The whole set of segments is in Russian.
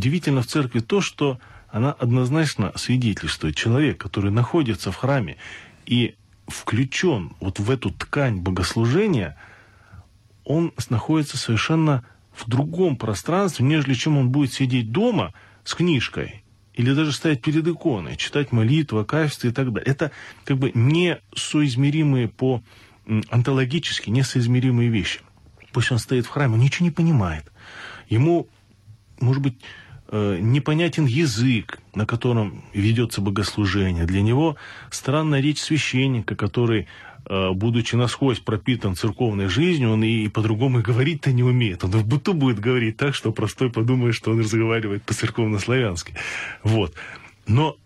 удивительно в церкви то, что она однозначно свидетельствует. Человек, который находится в храме и включен вот в эту ткань богослужения, он находится совершенно в другом пространстве, нежели чем он будет сидеть дома с книжкой или даже стоять перед иконой, читать молитву, качестве и так далее. Это как бы несоизмеримые по онтологически несоизмеримые вещи. Пусть он стоит в храме, он ничего не понимает. Ему, может быть, непонятен язык, на котором ведется богослужение. Для него странная речь священника, который, э, будучи насквозь пропитан церковной жизнью, он и по-другому говорить-то не умеет. Он в будто будет говорить так, что простой подумает, что он разговаривает по-церковно-славянски. Вот. Но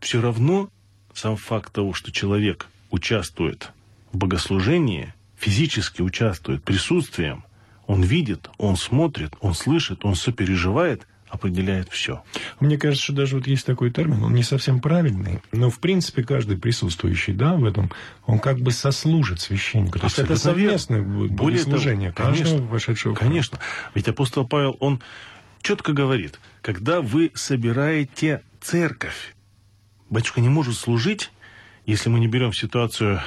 все равно сам факт того, что человек участвует в богослужении, физически участвует присутствием, он видит, он смотрит, он слышит, он сопереживает, определяет все. Мне кажется, что даже вот есть такой термин, он не совсем правильный, но в принципе каждый присутствующий, да, в этом, он как бы сослужит священнику. То есть это совместное Более служение конечно, вошедшего. Конечно. Ведь апостол Павел, он четко говорит, когда вы собираете церковь, батюшка не может служить, если мы не берем ситуацию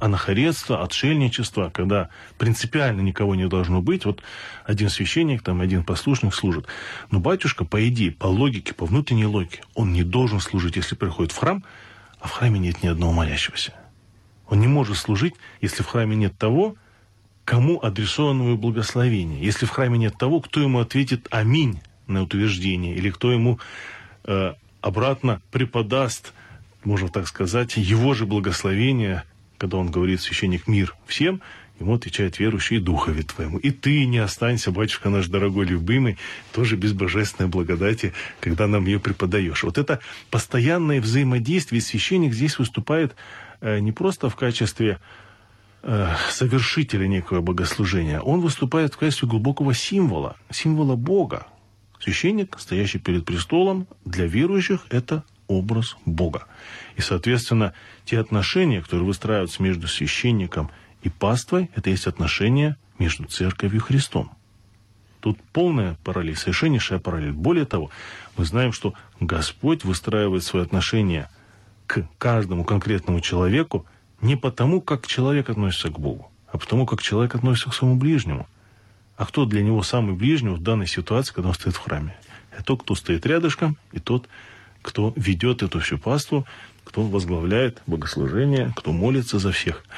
анахаретство, отшельничество, когда принципиально никого не должно быть. Вот один священник, там один послушник служит. Но батюшка, по идее, по логике, по внутренней логике, он не должен служить, если приходит в храм, а в храме нет ни одного молящегося. Он не может служить, если в храме нет того, кому адресовано его благословение. Если в храме нет того, кто ему ответит «Аминь» на утверждение, или кто ему э, обратно преподаст, можно так сказать, его же благословение когда он говорит священник мир всем, ему отвечает верующий и духове твоему. И ты не останься, батюшка наш дорогой любимый, тоже без божественной благодати, когда нам ее преподаешь. Вот это постоянное взаимодействие. Священник здесь выступает э, не просто в качестве э, совершителя некого богослужения, он выступает в качестве глубокого символа, символа Бога. Священник, стоящий перед престолом, для верующих это образ Бога. И, соответственно, те отношения, которые выстраиваются между священником и паствой, это есть отношения между церковью и Христом. Тут полная параллель, совершеннейшая параллель. Более того, мы знаем, что Господь выстраивает свои отношения к каждому конкретному человеку не потому, как человек относится к Богу, а потому, как человек относится к своему ближнему. А кто для него самый ближний в данной ситуации, когда он стоит в храме? Это тот, кто стоит рядышком, и тот, кто ведет эту всю паству, кто возглавляет богослужение, кто молится за всех.